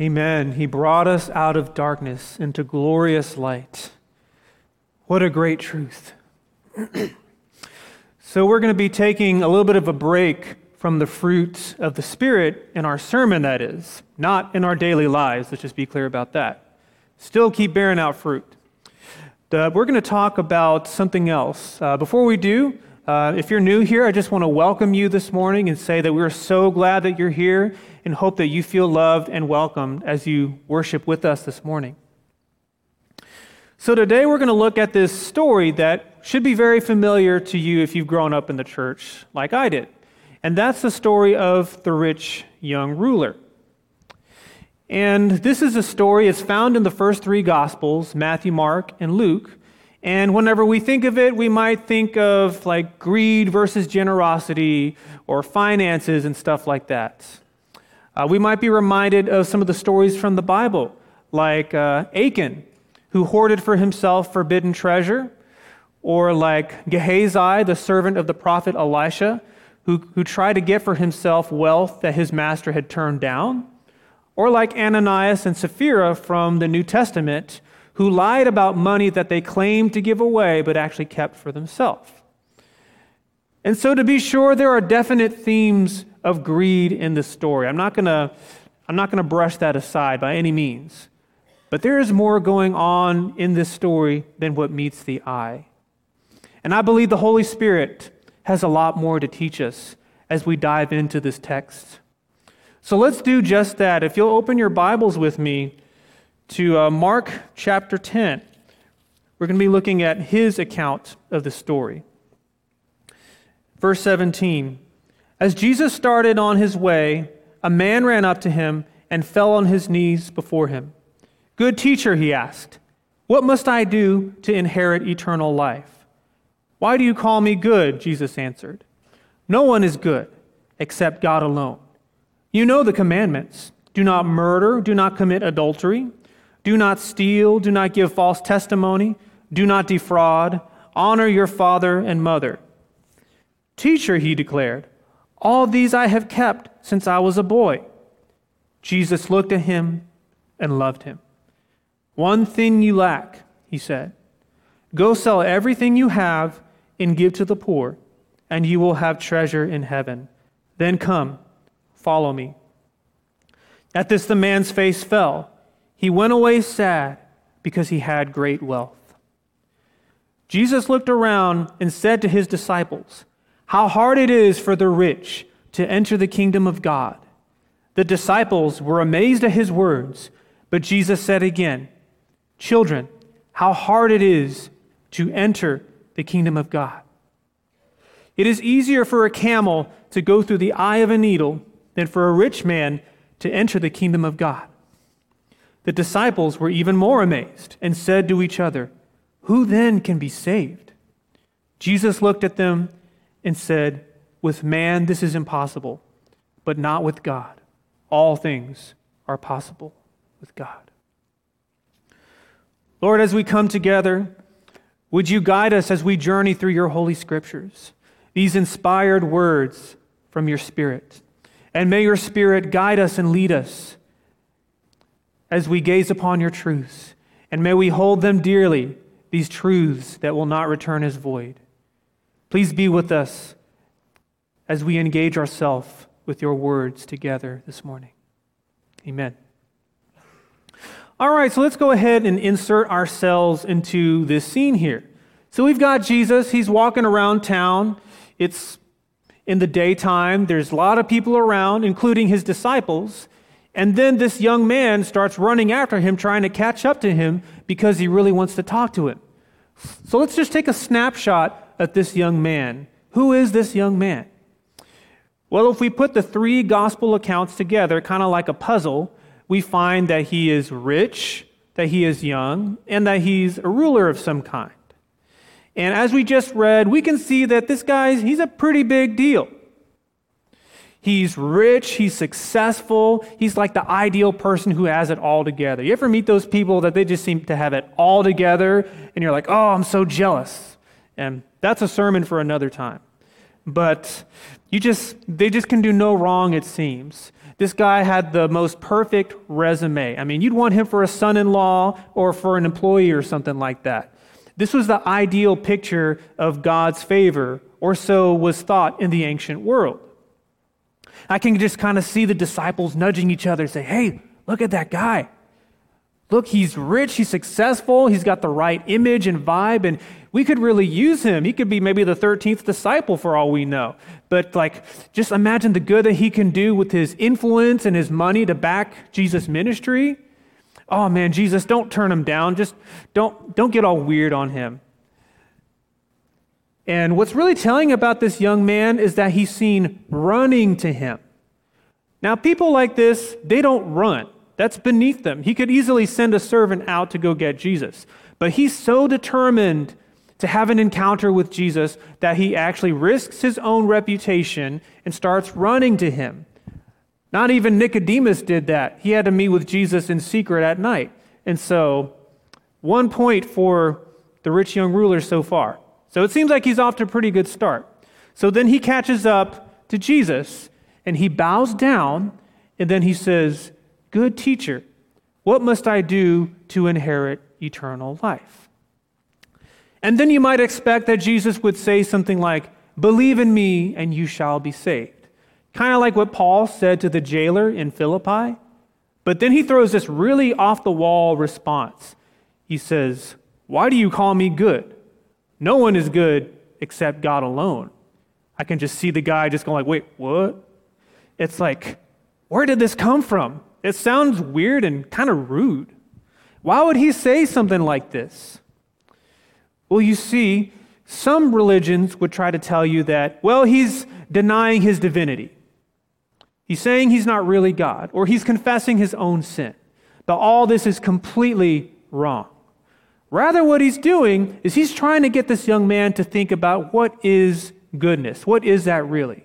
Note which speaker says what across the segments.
Speaker 1: Amen. He brought us out of darkness into glorious light. What a great truth. so, we're going to be taking a little bit of a break from the fruit of the Spirit in our sermon, that is, not in our daily lives. Let's just be clear about that. Still keep bearing out fruit. We're going to talk about something else. Uh, before we do, uh, if you're new here, I just want to welcome you this morning and say that we're so glad that you're here and hope that you feel loved and welcomed as you worship with us this morning. So, today we're going to look at this story that should be very familiar to you if you've grown up in the church like I did. And that's the story of the rich young ruler. And this is a story, it's found in the first three Gospels Matthew, Mark, and Luke. And whenever we think of it, we might think of like greed versus generosity or finances and stuff like that. Uh, we might be reminded of some of the stories from the Bible, like uh, Achan, who hoarded for himself forbidden treasure, or like Gehazi, the servant of the prophet Elisha, who, who tried to get for himself wealth that his master had turned down, or like Ananias and Sapphira from the New Testament, who lied about money that they claimed to give away but actually kept for themselves. And so, to be sure, there are definite themes of greed in this story. I'm not going to I'm not going to brush that aside by any means. But there is more going on in this story than what meets the eye. And I believe the Holy Spirit has a lot more to teach us as we dive into this text. So let's do just that. If you'll open your Bibles with me to uh, Mark chapter 10, we're going to be looking at his account of the story. Verse 17 As Jesus started on his way, a man ran up to him and fell on his knees before him. Good teacher, he asked, what must I do to inherit eternal life? Why do you call me good? Jesus answered. No one is good except God alone. You know the commandments do not murder, do not commit adultery, do not steal, do not give false testimony, do not defraud, honor your father and mother. Teacher, he declared, all these I have kept since I was a boy. Jesus looked at him and loved him. One thing you lack, he said. Go sell everything you have and give to the poor, and you will have treasure in heaven. Then come, follow me. At this, the man's face fell. He went away sad because he had great wealth. Jesus looked around and said to his disciples, how hard it is for the rich to enter the kingdom of God. The disciples were amazed at his words, but Jesus said again, Children, how hard it is to enter the kingdom of God. It is easier for a camel to go through the eye of a needle than for a rich man to enter the kingdom of God. The disciples were even more amazed and said to each other, Who then can be saved? Jesus looked at them and said, With man this is impossible, but not with God. All things are possible with God. Lord, as we come together, would you guide us as we journey through your holy scriptures, these inspired words from your Spirit? And may your Spirit guide us and lead us as we gaze upon your truths. And may we hold them dearly, these truths that will not return as void. Please be with us as we engage ourselves with your words together this morning. Amen. All right, so let's go ahead and insert ourselves into this scene here. So we've got Jesus, he's walking around town. It's in the daytime, there's a lot of people around, including his disciples. And then this young man starts running after him, trying to catch up to him because he really wants to talk to him. So let's just take a snapshot at this young man. Who is this young man? Well, if we put the three gospel accounts together, kind of like a puzzle, we find that he is rich, that he is young, and that he's a ruler of some kind. And as we just read, we can see that this guy, he's a pretty big deal. He's rich, he's successful, he's like the ideal person who has it all together. You ever meet those people that they just seem to have it all together, and you're like, oh, I'm so jealous? And that's a sermon for another time. But you just they just can do no wrong it seems. This guy had the most perfect resume. I mean, you'd want him for a son in law or for an employee or something like that. This was the ideal picture of God's favor, or so was thought in the ancient world. I can just kind of see the disciples nudging each other, say, hey, look at that guy. Look, he's rich, he's successful, he's got the right image and vibe, and we could really use him. He could be maybe the 13th disciple for all we know. But, like, just imagine the good that he can do with his influence and his money to back Jesus' ministry. Oh man, Jesus, don't turn him down. Just don't, don't get all weird on him. And what's really telling about this young man is that he's seen running to him. Now, people like this, they don't run. That's beneath them. He could easily send a servant out to go get Jesus. But he's so determined to have an encounter with Jesus that he actually risks his own reputation and starts running to him. Not even Nicodemus did that. He had to meet with Jesus in secret at night. And so, one point for the rich young ruler so far. So it seems like he's off to a pretty good start. So then he catches up to Jesus and he bows down and then he says, Good teacher, what must I do to inherit eternal life? And then you might expect that Jesus would say something like, Believe in me and you shall be saved. Kind of like what Paul said to the jailer in Philippi. But then he throws this really off the wall response. He says, Why do you call me good? No one is good except God alone. I can just see the guy just going like, wait, what? It's like, where did this come from? It sounds weird and kind of rude. Why would he say something like this? Well, you see, some religions would try to tell you that, well, he's denying his divinity. He's saying he's not really God, or he's confessing his own sin. But all this is completely wrong. Rather, what he's doing is he's trying to get this young man to think about what is goodness? What is that really?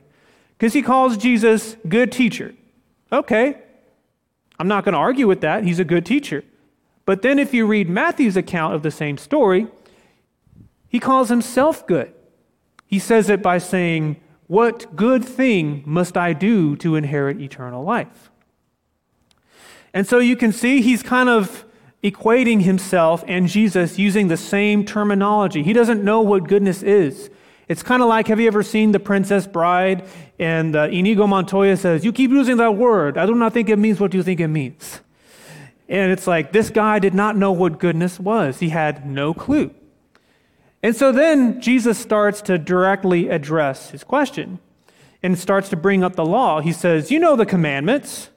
Speaker 1: Because he calls Jesus good teacher. Okay, I'm not going to argue with that. He's a good teacher. But then if you read Matthew's account of the same story, he calls himself good. He says it by saying, What good thing must I do to inherit eternal life? And so you can see he's kind of equating himself and Jesus using the same terminology. He doesn't know what goodness is. It's kind of like have you ever seen The Princess Bride? And uh, Inigo Montoya says, You keep using that word. I do not think it means what you think it means. And it's like this guy did not know what goodness was, he had no clue. And so then Jesus starts to directly address his question and starts to bring up the law. He says, You know the commandments.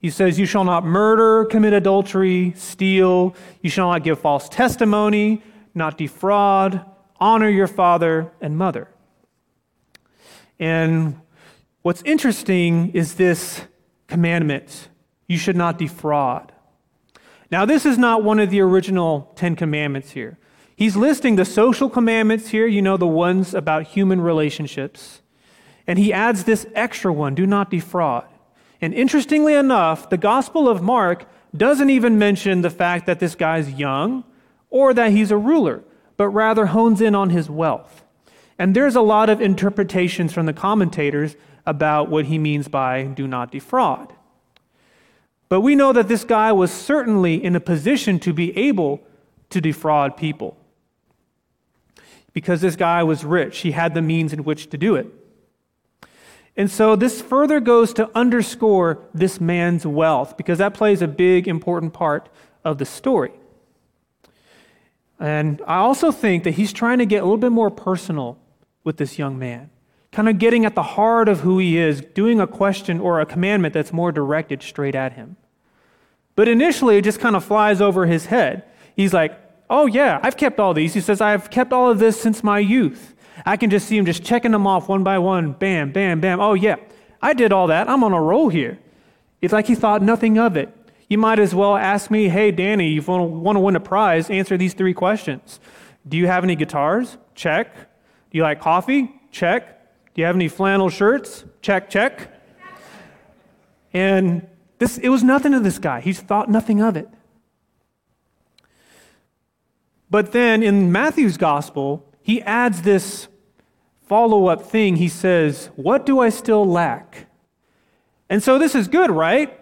Speaker 1: He says, You shall not murder, commit adultery, steal, you shall not give false testimony, not defraud, honor your father and mother. And what's interesting is this commandment you should not defraud. Now, this is not one of the original Ten Commandments here. He's listing the social commandments here, you know, the ones about human relationships. And he adds this extra one do not defraud. And interestingly enough, the Gospel of Mark doesn't even mention the fact that this guy's young or that he's a ruler, but rather hones in on his wealth. And there's a lot of interpretations from the commentators about what he means by do not defraud. But we know that this guy was certainly in a position to be able to defraud people. Because this guy was rich, he had the means in which to do it. And so this further goes to underscore this man's wealth because that plays a big, important part of the story. And I also think that he's trying to get a little bit more personal with this young man, kind of getting at the heart of who he is, doing a question or a commandment that's more directed straight at him. But initially, it just kind of flies over his head. He's like, Oh, yeah, I've kept all these. He says, I've kept all of this since my youth. I can just see him just checking them off one by one. Bam, bam, bam. Oh, yeah, I did all that. I'm on a roll here. It's like he thought nothing of it. You might as well ask me, hey, Danny, you want to win a prize, answer these three questions. Do you have any guitars? Check. Do you like coffee? Check. Do you have any flannel shirts? Check, check. And this, it was nothing to this guy. He thought nothing of it. But then in Matthew's gospel, he adds this follow up thing. He says, What do I still lack? And so this is good, right?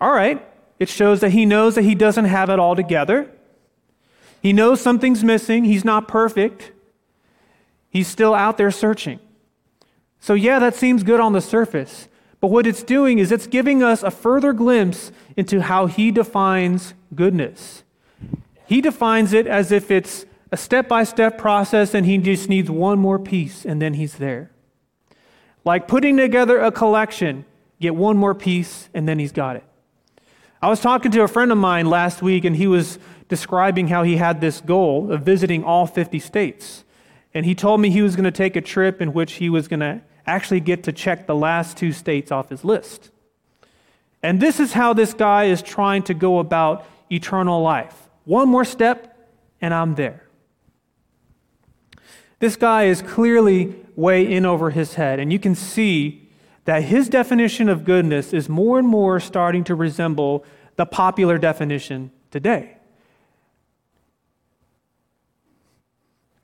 Speaker 1: All right. It shows that he knows that he doesn't have it all together. He knows something's missing. He's not perfect. He's still out there searching. So, yeah, that seems good on the surface. But what it's doing is it's giving us a further glimpse into how he defines goodness. He defines it as if it's a step by step process and he just needs one more piece and then he's there. Like putting together a collection, get one more piece and then he's got it. I was talking to a friend of mine last week and he was describing how he had this goal of visiting all 50 states. And he told me he was going to take a trip in which he was going to actually get to check the last two states off his list. And this is how this guy is trying to go about eternal life. One more step, and I'm there. This guy is clearly way in over his head, and you can see that his definition of goodness is more and more starting to resemble the popular definition today.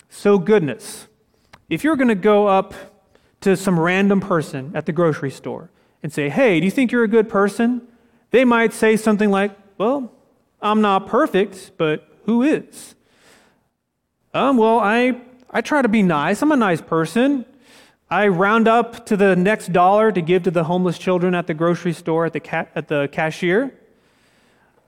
Speaker 1: So, goodness. If you're going to go up to some random person at the grocery store and say, Hey, do you think you're a good person? They might say something like, Well, I'm not perfect, but who is? Um, well, I, I try to be nice. I'm a nice person. I round up to the next dollar to give to the homeless children at the grocery store at the, ca- at the cashier.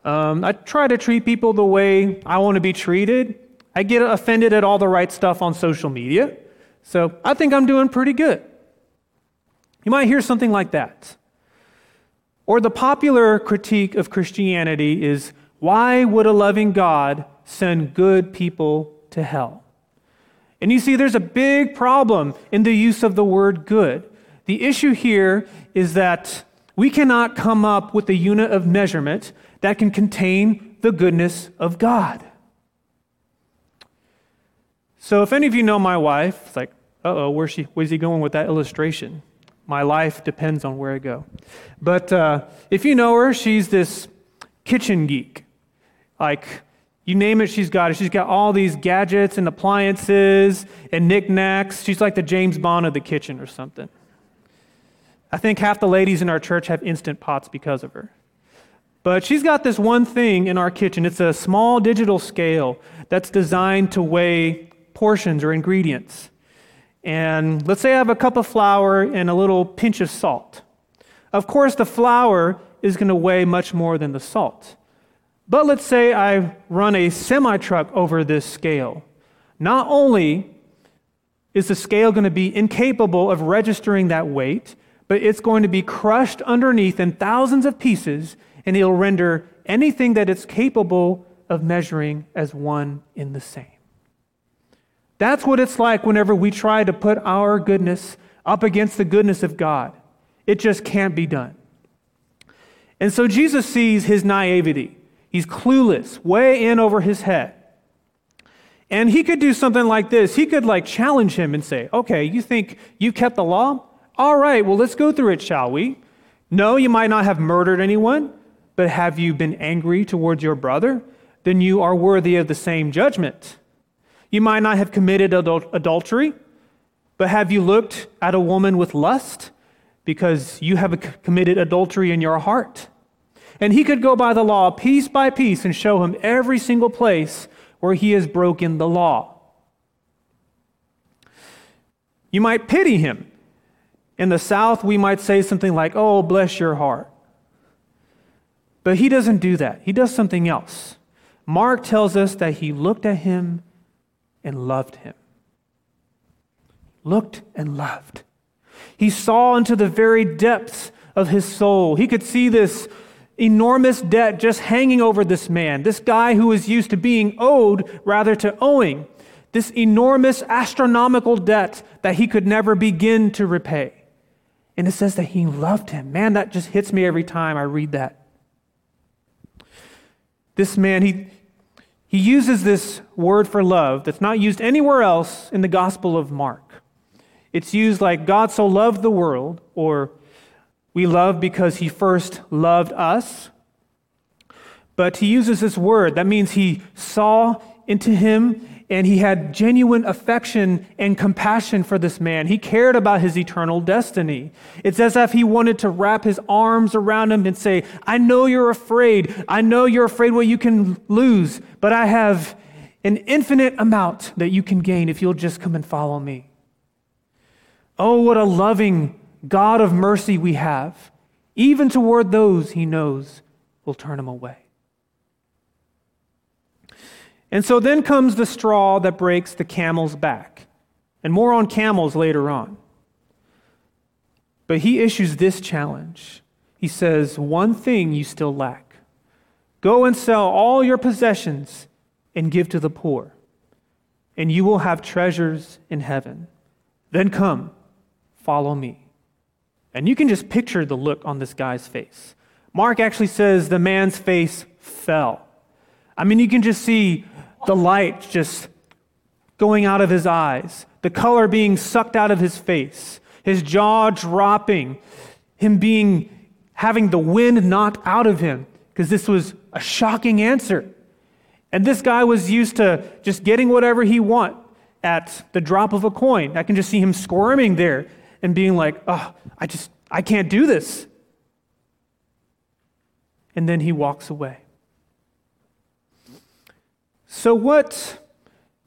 Speaker 1: Um, I try to treat people the way I want to be treated. I get offended at all the right stuff on social media. So I think I'm doing pretty good. You might hear something like that. Or the popular critique of Christianity is why would a loving God send good people to hell? And you see, there's a big problem in the use of the word good. The issue here is that we cannot come up with a unit of measurement that can contain the goodness of God. So if any of you know my wife, it's like, uh oh, where's, she, where's he going with that illustration? My life depends on where I go. But uh, if you know her, she's this kitchen geek. Like, you name it, she's got it. She's got all these gadgets and appliances and knickknacks. She's like the James Bond of the kitchen or something. I think half the ladies in our church have instant pots because of her. But she's got this one thing in our kitchen. It's a small digital scale that's designed to weigh portions or ingredients. And let's say I have a cup of flour and a little pinch of salt. Of course, the flour is going to weigh much more than the salt. But let's say I run a semi truck over this scale. Not only is the scale going to be incapable of registering that weight, but it's going to be crushed underneath in thousands of pieces, and it'll render anything that it's capable of measuring as one in the same. That's what it's like whenever we try to put our goodness up against the goodness of God. It just can't be done. And so Jesus sees his naivety. He's clueless, way in over his head. And he could do something like this. He could like challenge him and say, Okay, you think you kept the law? All right, well, let's go through it, shall we? No, you might not have murdered anyone, but have you been angry towards your brother? Then you are worthy of the same judgment. You might not have committed adul- adultery, but have you looked at a woman with lust? Because you have committed adultery in your heart. And he could go by the law piece by piece and show him every single place where he has broken the law. You might pity him. In the South, we might say something like, Oh, bless your heart. But he doesn't do that. He does something else. Mark tells us that he looked at him and loved him. Looked and loved. He saw into the very depths of his soul. He could see this enormous debt just hanging over this man, this guy who was used to being owed rather to owing, this enormous astronomical debt that he could never begin to repay. And it says that he loved him. Man, that just hits me every time I read that. This man, he, he uses this word for love that's not used anywhere else in the Gospel of Mark. It's used like God so loved the world, or we love because he first loved us. But he uses this word. That means he saw into him and he had genuine affection and compassion for this man. He cared about his eternal destiny. It's as if he wanted to wrap his arms around him and say, I know you're afraid. I know you're afraid what you can lose, but I have an infinite amount that you can gain if you'll just come and follow me. Oh, what a loving God of mercy we have, even toward those he knows will turn him away. And so then comes the straw that breaks the camel's back. And more on camels later on. But he issues this challenge. He says, One thing you still lack go and sell all your possessions and give to the poor, and you will have treasures in heaven. Then come, follow me. And you can just picture the look on this guy's face. Mark actually says the man's face fell. I mean, you can just see the light just going out of his eyes, the color being sucked out of his face, his jaw dropping, him being having the wind knocked out of him, because this was a shocking answer. And this guy was used to just getting whatever he want at the drop of a coin. I can just see him squirming there and being like, oh, I just, I can't do this. And then he walks away. So, what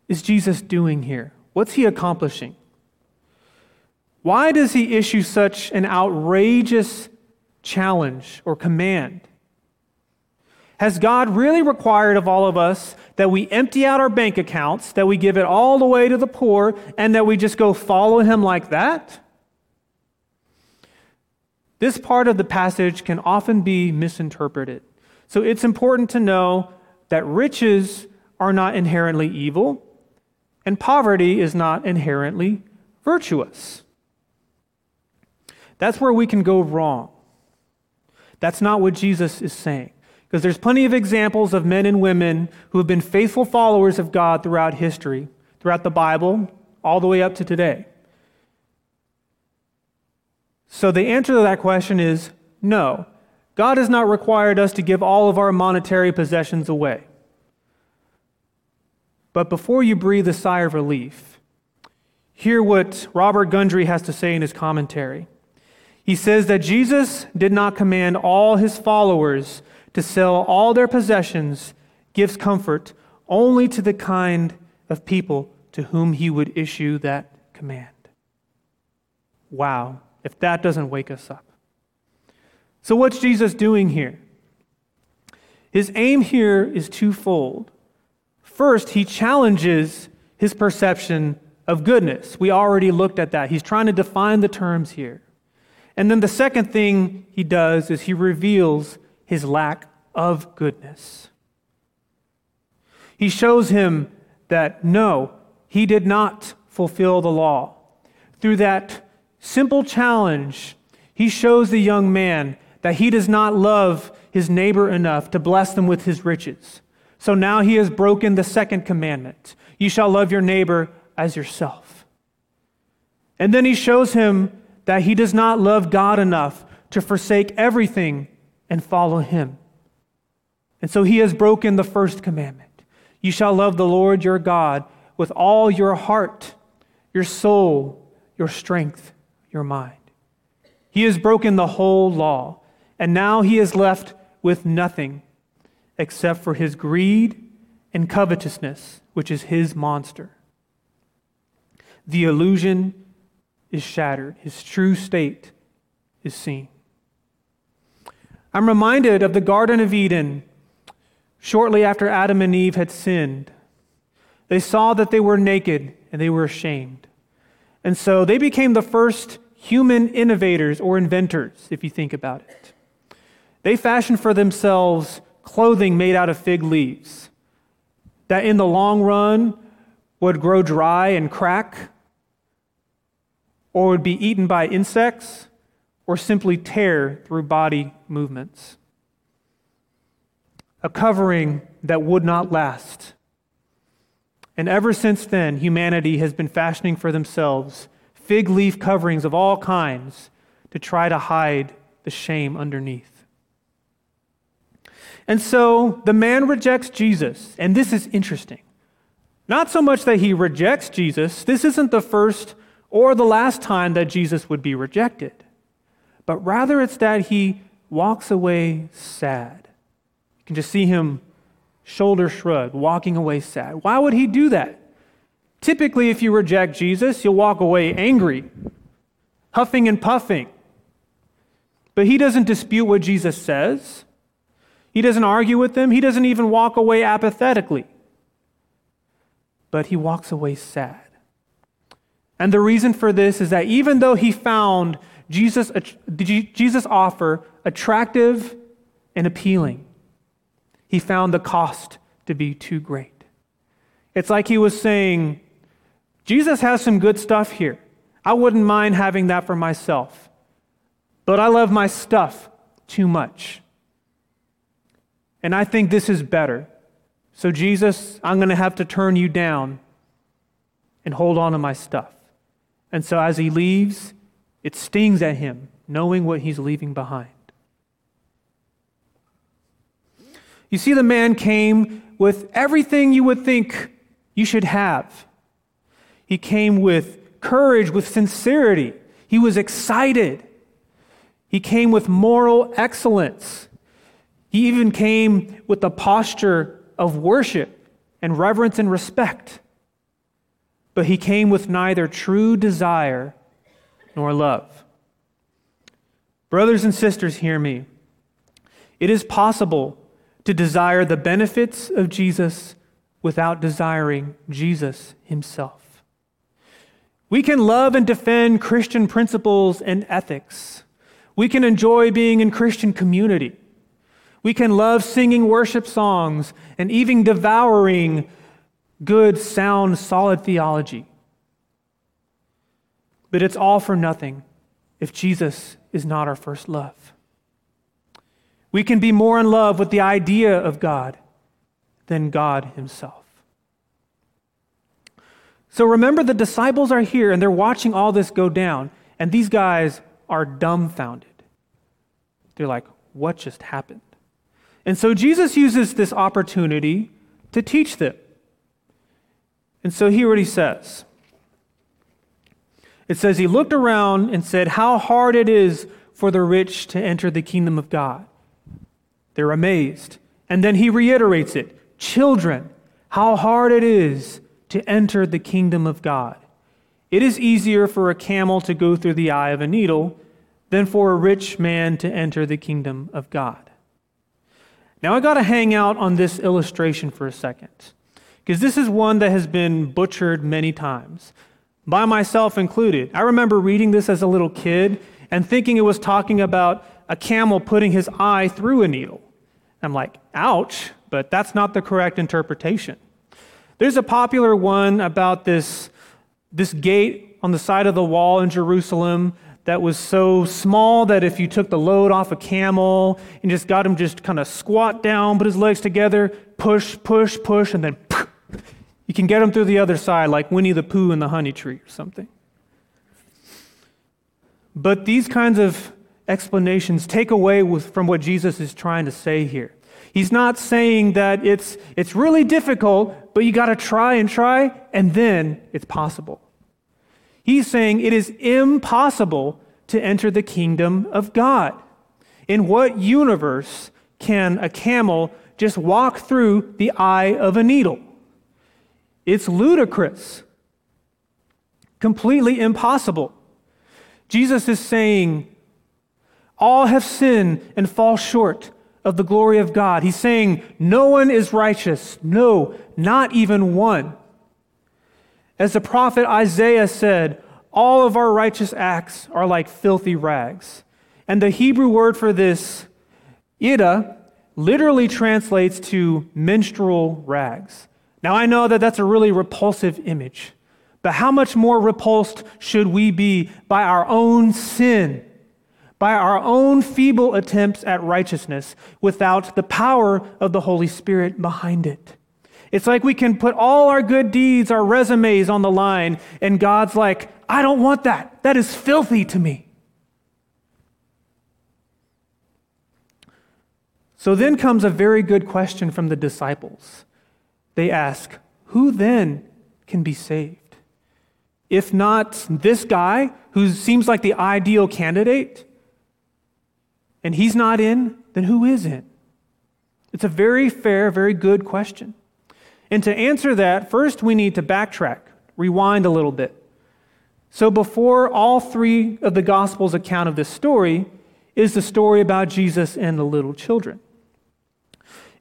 Speaker 1: is Jesus doing here? What's he accomplishing? Why does he issue such an outrageous challenge or command? Has God really required of all of us that we empty out our bank accounts, that we give it all away to the poor, and that we just go follow him like that? This part of the passage can often be misinterpreted. So it's important to know that riches are not inherently evil, and poverty is not inherently virtuous. That's where we can go wrong. That's not what Jesus is saying. Because there's plenty of examples of men and women who have been faithful followers of God throughout history, throughout the Bible, all the way up to today. So the answer to that question is no. God has not required us to give all of our monetary possessions away. But before you breathe a sigh of relief, hear what Robert Gundry has to say in his commentary. He says that Jesus did not command all his followers to sell all their possessions, gives comfort only to the kind of people to whom he would issue that command. Wow, if that doesn't wake us up. So, what's Jesus doing here? His aim here is twofold. First, he challenges his perception of goodness. We already looked at that. He's trying to define the terms here. And then the second thing he does is he reveals his lack of goodness. He shows him that no, he did not fulfill the law. Through that simple challenge, he shows the young man that he does not love his neighbor enough to bless them with his riches. So now he has broken the second commandment you shall love your neighbor as yourself. And then he shows him that he does not love God enough to forsake everything and follow him. And so he has broken the first commandment You shall love the Lord your God with all your heart, your soul, your strength, your mind. He has broken the whole law, and now he is left with nothing except for his greed and covetousness, which is his monster. The illusion is shattered, his true state is seen. I'm reminded of the Garden of Eden shortly after Adam and Eve had sinned. They saw that they were naked and they were ashamed. And so they became the first human innovators or inventors, if you think about it. They fashioned for themselves clothing made out of fig leaves that in the long run would grow dry and crack, or would be eaten by insects, or simply tear through body movements. A covering that would not last. And ever since then, humanity has been fashioning for themselves fig leaf coverings of all kinds to try to hide the shame underneath. And so the man rejects Jesus, and this is interesting. Not so much that he rejects Jesus, this isn't the first or the last time that Jesus would be rejected, but rather it's that he walks away sad. You can just see him shoulder shrug, walking away sad. Why would he do that? Typically, if you reject Jesus, you'll walk away angry, huffing and puffing. But he doesn't dispute what Jesus says. He doesn't argue with them. He doesn't even walk away apathetically but he walks away sad. And the reason for this is that even though he found Jesus, Jesus' offer attractive and appealing, he found the cost to be too great. It's like he was saying, Jesus has some good stuff here. I wouldn't mind having that for myself, but I love my stuff too much. And I think this is better. So, Jesus, I'm going to have to turn you down and hold on to my stuff. And so, as he leaves, it stings at him, knowing what he's leaving behind. You see, the man came with everything you would think you should have. He came with courage, with sincerity. He was excited. He came with moral excellence. He even came with the posture of worship and reverence and respect. But he came with neither true desire nor love. Brothers and sisters, hear me. It is possible to desire the benefits of Jesus without desiring Jesus himself. We can love and defend Christian principles and ethics. We can enjoy being in Christian community. We can love singing worship songs and even devouring good, sound, solid theology. But it's all for nothing if Jesus is not our first love. We can be more in love with the idea of God than God Himself. So remember, the disciples are here and they're watching all this go down, and these guys are dumbfounded. They're like, what just happened? And so Jesus uses this opportunity to teach them. And so hear what he says. It says, He looked around and said, How hard it is for the rich to enter the kingdom of God. They're amazed. And then he reiterates it Children, how hard it is to enter the kingdom of God. It is easier for a camel to go through the eye of a needle than for a rich man to enter the kingdom of God. Now, I got to hang out on this illustration for a second, because this is one that has been butchered many times, by myself included. I remember reading this as a little kid and thinking it was talking about a camel putting his eye through a needle. I'm like, ouch, but that's not the correct interpretation. There's a popular one about this, this gate on the side of the wall in Jerusalem that was so small that if you took the load off a camel and just got him just kind of squat down, put his legs together, push, push, push, and then you can get him through the other side like Winnie the Pooh in the honey tree or something. But these kinds of explanations take away with, from what Jesus is trying to say here. He's not saying that it's, it's really difficult, but you got to try and try, and then it's possible. He's saying it is impossible to enter the kingdom of God. In what universe can a camel just walk through the eye of a needle? It's ludicrous, completely impossible. Jesus is saying, All have sinned and fall short of the glory of God. He's saying, No one is righteous. No, not even one. As the prophet Isaiah said, all of our righteous acts are like filthy rags. And the Hebrew word for this, ida, literally translates to menstrual rags. Now, I know that that's a really repulsive image, but how much more repulsed should we be by our own sin, by our own feeble attempts at righteousness without the power of the Holy Spirit behind it? It's like we can put all our good deeds, our resumes on the line, and God's like, I don't want that. That is filthy to me. So then comes a very good question from the disciples. They ask, who then can be saved? If not this guy, who seems like the ideal candidate, and he's not in, then who is in? It's a very fair, very good question. And to answer that, first we need to backtrack, rewind a little bit. So, before all three of the Gospels' account of this story is the story about Jesus and the little children.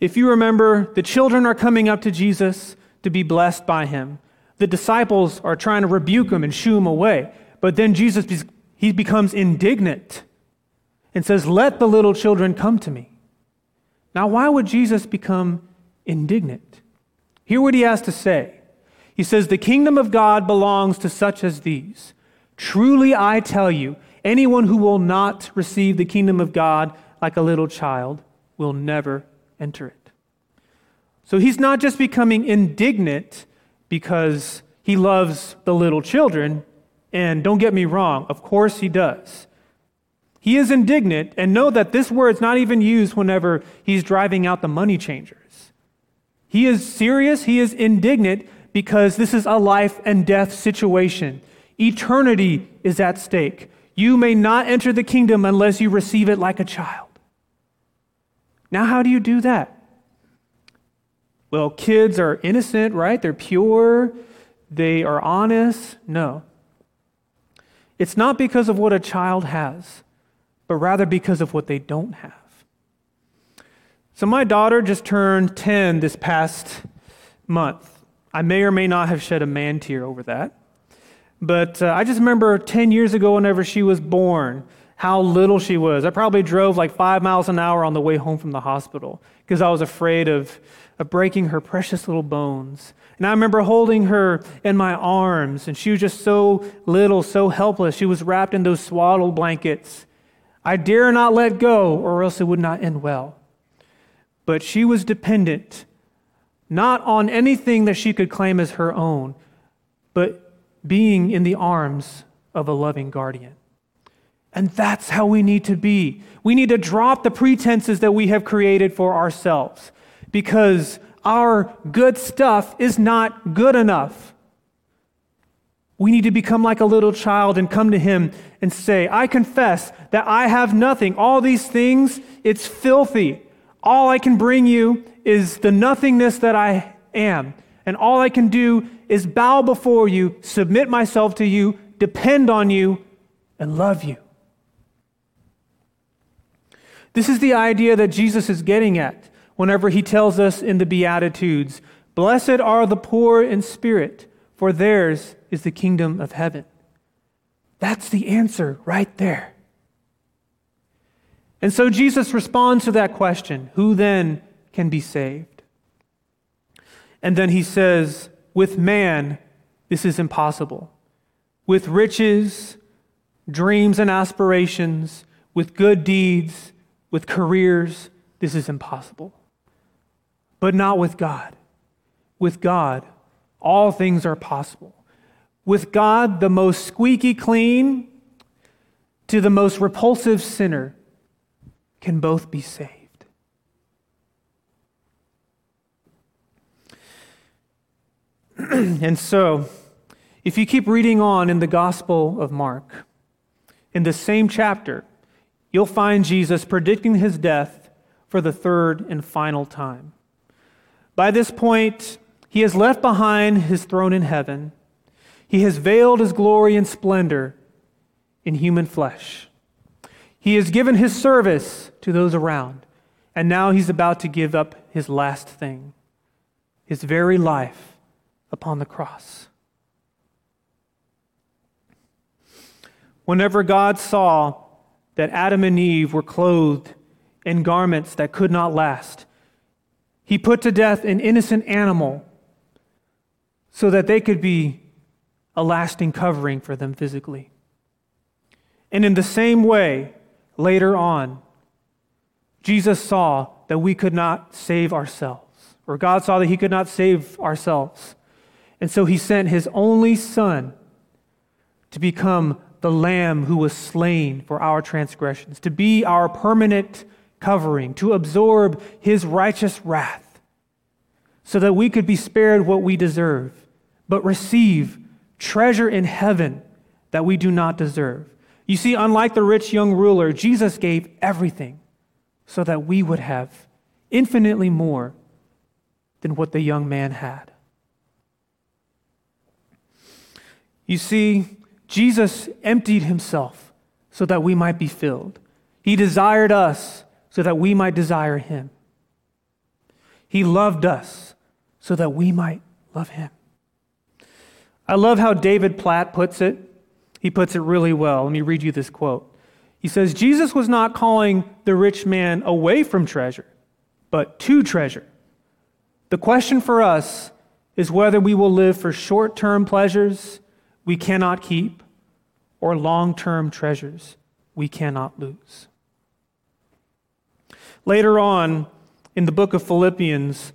Speaker 1: If you remember, the children are coming up to Jesus to be blessed by him. The disciples are trying to rebuke him and shoo him away. But then Jesus he becomes indignant and says, Let the little children come to me. Now, why would Jesus become indignant? Hear what he has to say. He says, The kingdom of God belongs to such as these. Truly, I tell you, anyone who will not receive the kingdom of God like a little child will never enter it. So he's not just becoming indignant because he loves the little children, and don't get me wrong, of course he does. He is indignant, and know that this word's not even used whenever he's driving out the money changers. He is serious, he is indignant because this is a life and death situation. Eternity is at stake. You may not enter the kingdom unless you receive it like a child. Now, how do you do that? Well, kids are innocent, right? They're pure, they are honest. No. It's not because of what a child has, but rather because of what they don't have. So, my daughter just turned 10 this past month. I may or may not have shed a man tear over that. But uh, I just remember 10 years ago, whenever she was born, how little she was. I probably drove like five miles an hour on the way home from the hospital because I was afraid of, of breaking her precious little bones. And I remember holding her in my arms, and she was just so little, so helpless. She was wrapped in those swaddled blankets. I dare not let go, or else it would not end well. But she was dependent, not on anything that she could claim as her own, but being in the arms of a loving guardian. And that's how we need to be. We need to drop the pretenses that we have created for ourselves because our good stuff is not good enough. We need to become like a little child and come to Him and say, I confess that I have nothing. All these things, it's filthy. All I can bring you is the nothingness that I am. And all I can do is bow before you, submit myself to you, depend on you, and love you. This is the idea that Jesus is getting at whenever he tells us in the Beatitudes Blessed are the poor in spirit, for theirs is the kingdom of heaven. That's the answer right there. And so Jesus responds to that question who then can be saved? And then he says, with man, this is impossible. With riches, dreams, and aspirations, with good deeds, with careers, this is impossible. But not with God. With God, all things are possible. With God, the most squeaky clean to the most repulsive sinner can both be saved. and so, if you keep reading on in the Gospel of Mark, in the same chapter, you'll find Jesus predicting his death for the third and final time. By this point, he has left behind his throne in heaven. He has veiled his glory and splendor in human flesh. He has given his service to those around, and now he's about to give up his last thing his very life upon the cross. Whenever God saw that Adam and Eve were clothed in garments that could not last. He put to death an innocent animal so that they could be a lasting covering for them physically. And in the same way, later on, Jesus saw that we could not save ourselves, or God saw that He could not save ourselves. And so He sent His only Son to become the Lamb who was slain for our transgressions, to be our permanent covering, to absorb his righteous wrath, so that we could be spared what we deserve, but receive treasure in heaven that we do not deserve. You see, unlike the rich young ruler, Jesus gave everything so that we would have infinitely more than what the young man had. You see, Jesus emptied himself so that we might be filled. He desired us so that we might desire him. He loved us so that we might love him. I love how David Platt puts it. He puts it really well. Let me read you this quote. He says, Jesus was not calling the rich man away from treasure, but to treasure. The question for us is whether we will live for short term pleasures we cannot keep or long term treasures we cannot lose. Later on in the book of Philippians,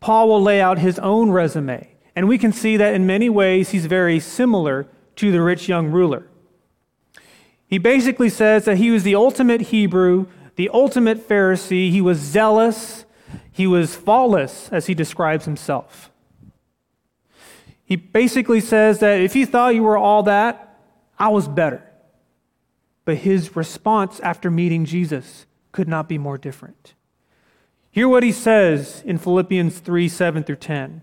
Speaker 1: Paul will lay out his own resume, and we can see that in many ways he's very similar to the rich young ruler. He basically says that he was the ultimate Hebrew, the ultimate Pharisee. He was zealous, he was faultless, as he describes himself. He basically says that if you thought you were all that, I was better. But his response after meeting Jesus could not be more different. Hear what he says in Philippians 3 7 through 10.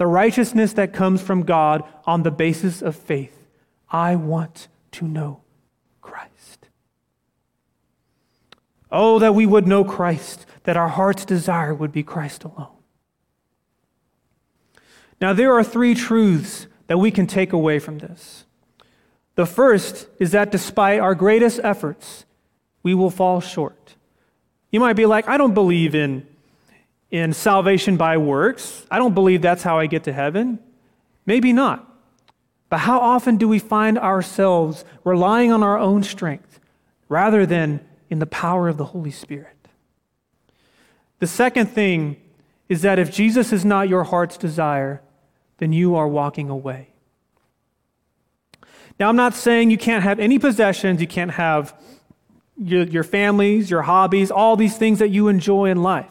Speaker 1: the righteousness that comes from God on the basis of faith. I want to know Christ. Oh, that we would know Christ, that our heart's desire would be Christ alone. Now, there are three truths that we can take away from this. The first is that despite our greatest efforts, we will fall short. You might be like, I don't believe in, in salvation by works. I don't believe that's how I get to heaven. Maybe not. But how often do we find ourselves relying on our own strength rather than in the power of the Holy Spirit? The second thing is that if Jesus is not your heart's desire, then you are walking away. Now, I'm not saying you can't have any possessions, you can't have your, your families, your hobbies, all these things that you enjoy in life.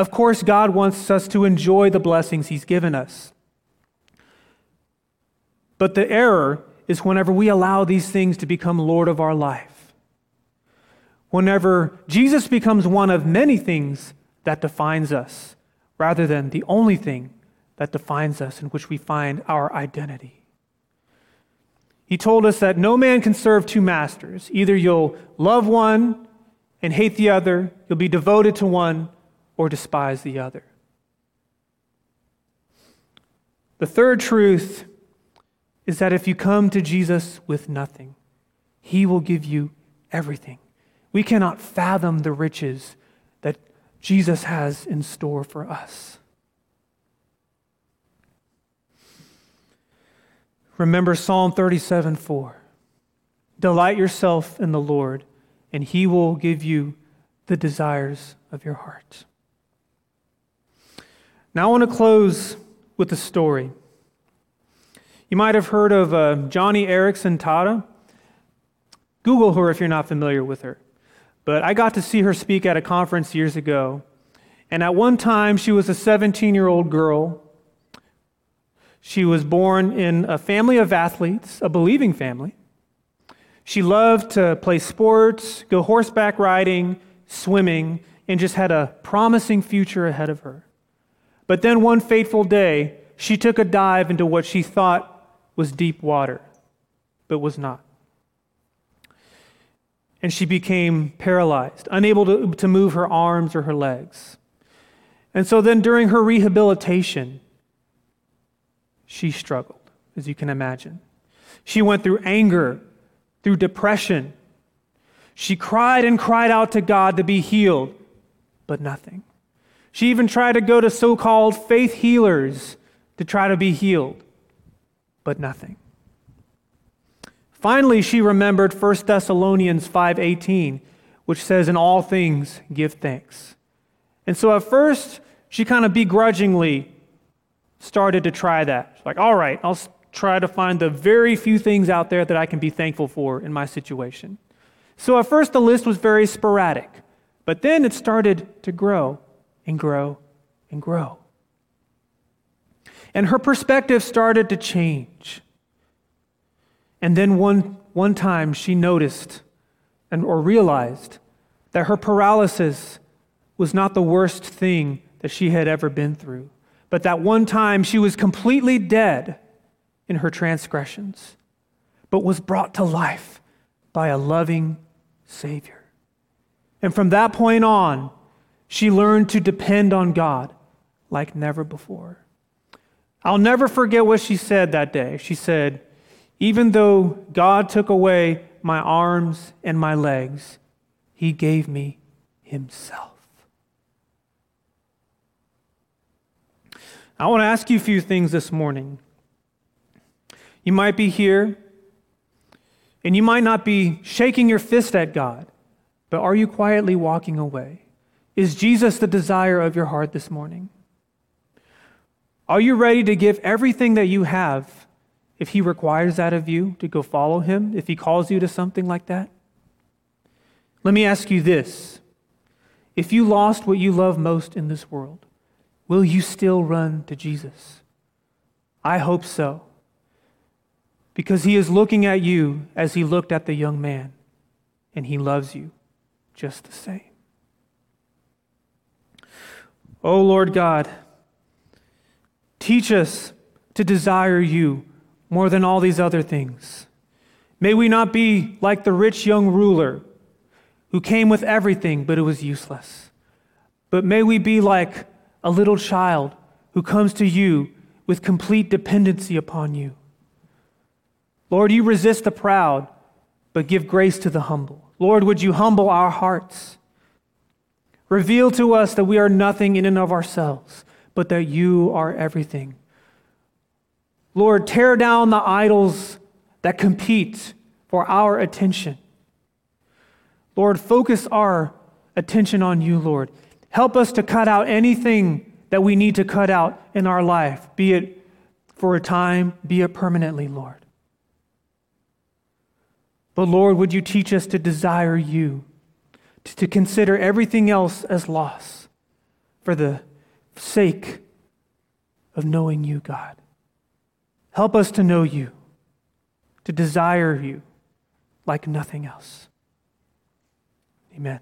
Speaker 1: Of course, God wants us to enjoy the blessings He's given us. But the error is whenever we allow these things to become Lord of our life. Whenever Jesus becomes one of many things that defines us, rather than the only thing that defines us, in which we find our identity. He told us that no man can serve two masters. Either you'll love one and hate the other, you'll be devoted to one or despise the other. The third truth is that if you come to Jesus with nothing, he will give you everything. We cannot fathom the riches that Jesus has in store for us. Remember Psalm 37 4. Delight yourself in the Lord, and he will give you the desires of your heart. Now, I want to close with a story. You might have heard of uh, Joni Eareckson Tada. Google her if you're not familiar with her. But I got to see her speak at a conference years ago. And at one time, she was a 17 year old girl she was born in a family of athletes, a believing family. She loved to play sports, go horseback riding, swimming, and just had a promising future ahead of her. But then one fateful day, she took a dive into what she thought was deep water, but was not. And she became paralyzed, unable to, to move her arms or her legs. And so then during her rehabilitation, she struggled, as you can imagine. She went through anger, through depression. She cried and cried out to God to be healed, but nothing. She even tried to go to so called faith healers to try to be healed, but nothing. Finally, she remembered 1 Thessalonians 5:18, which says in all things give thanks. And so at first, she kind of begrudgingly started to try that. She's like, "All right, I'll try to find the very few things out there that I can be thankful for in my situation." So at first the list was very sporadic, but then it started to grow and grow and grow. And her perspective started to change. And then one, one time she noticed and, or realized that her paralysis was not the worst thing that she had ever been through, but that one time she was completely dead in her transgressions, but was brought to life by a loving Savior. And from that point on, she learned to depend on God like never before. I'll never forget what she said that day. She said, Even though God took away my arms and my legs, He gave me Himself. I want to ask you a few things this morning. You might be here and you might not be shaking your fist at God, but are you quietly walking away? Is Jesus the desire of your heart this morning? Are you ready to give everything that you have if He requires that of you to go follow Him, if He calls you to something like that? Let me ask you this if you lost what you love most in this world, will you still run to Jesus? I hope so. Because He is looking at you as He looked at the young man, and He loves you just the same. Oh Lord God, Teach us to desire you more than all these other things. May we not be like the rich young ruler who came with everything, but it was useless. But may we be like a little child who comes to you with complete dependency upon you. Lord, you resist the proud, but give grace to the humble. Lord, would you humble our hearts? Reveal to us that we are nothing in and of ourselves, but that you are everything. Lord, tear down the idols that compete for our attention. Lord, focus our attention on you, Lord. Help us to cut out anything that we need to cut out in our life, be it for a time, be it permanently, Lord. But Lord, would you teach us to desire you, to consider everything else as loss for the sake of knowing you, God. Help us to know you, to desire you like nothing else. Amen.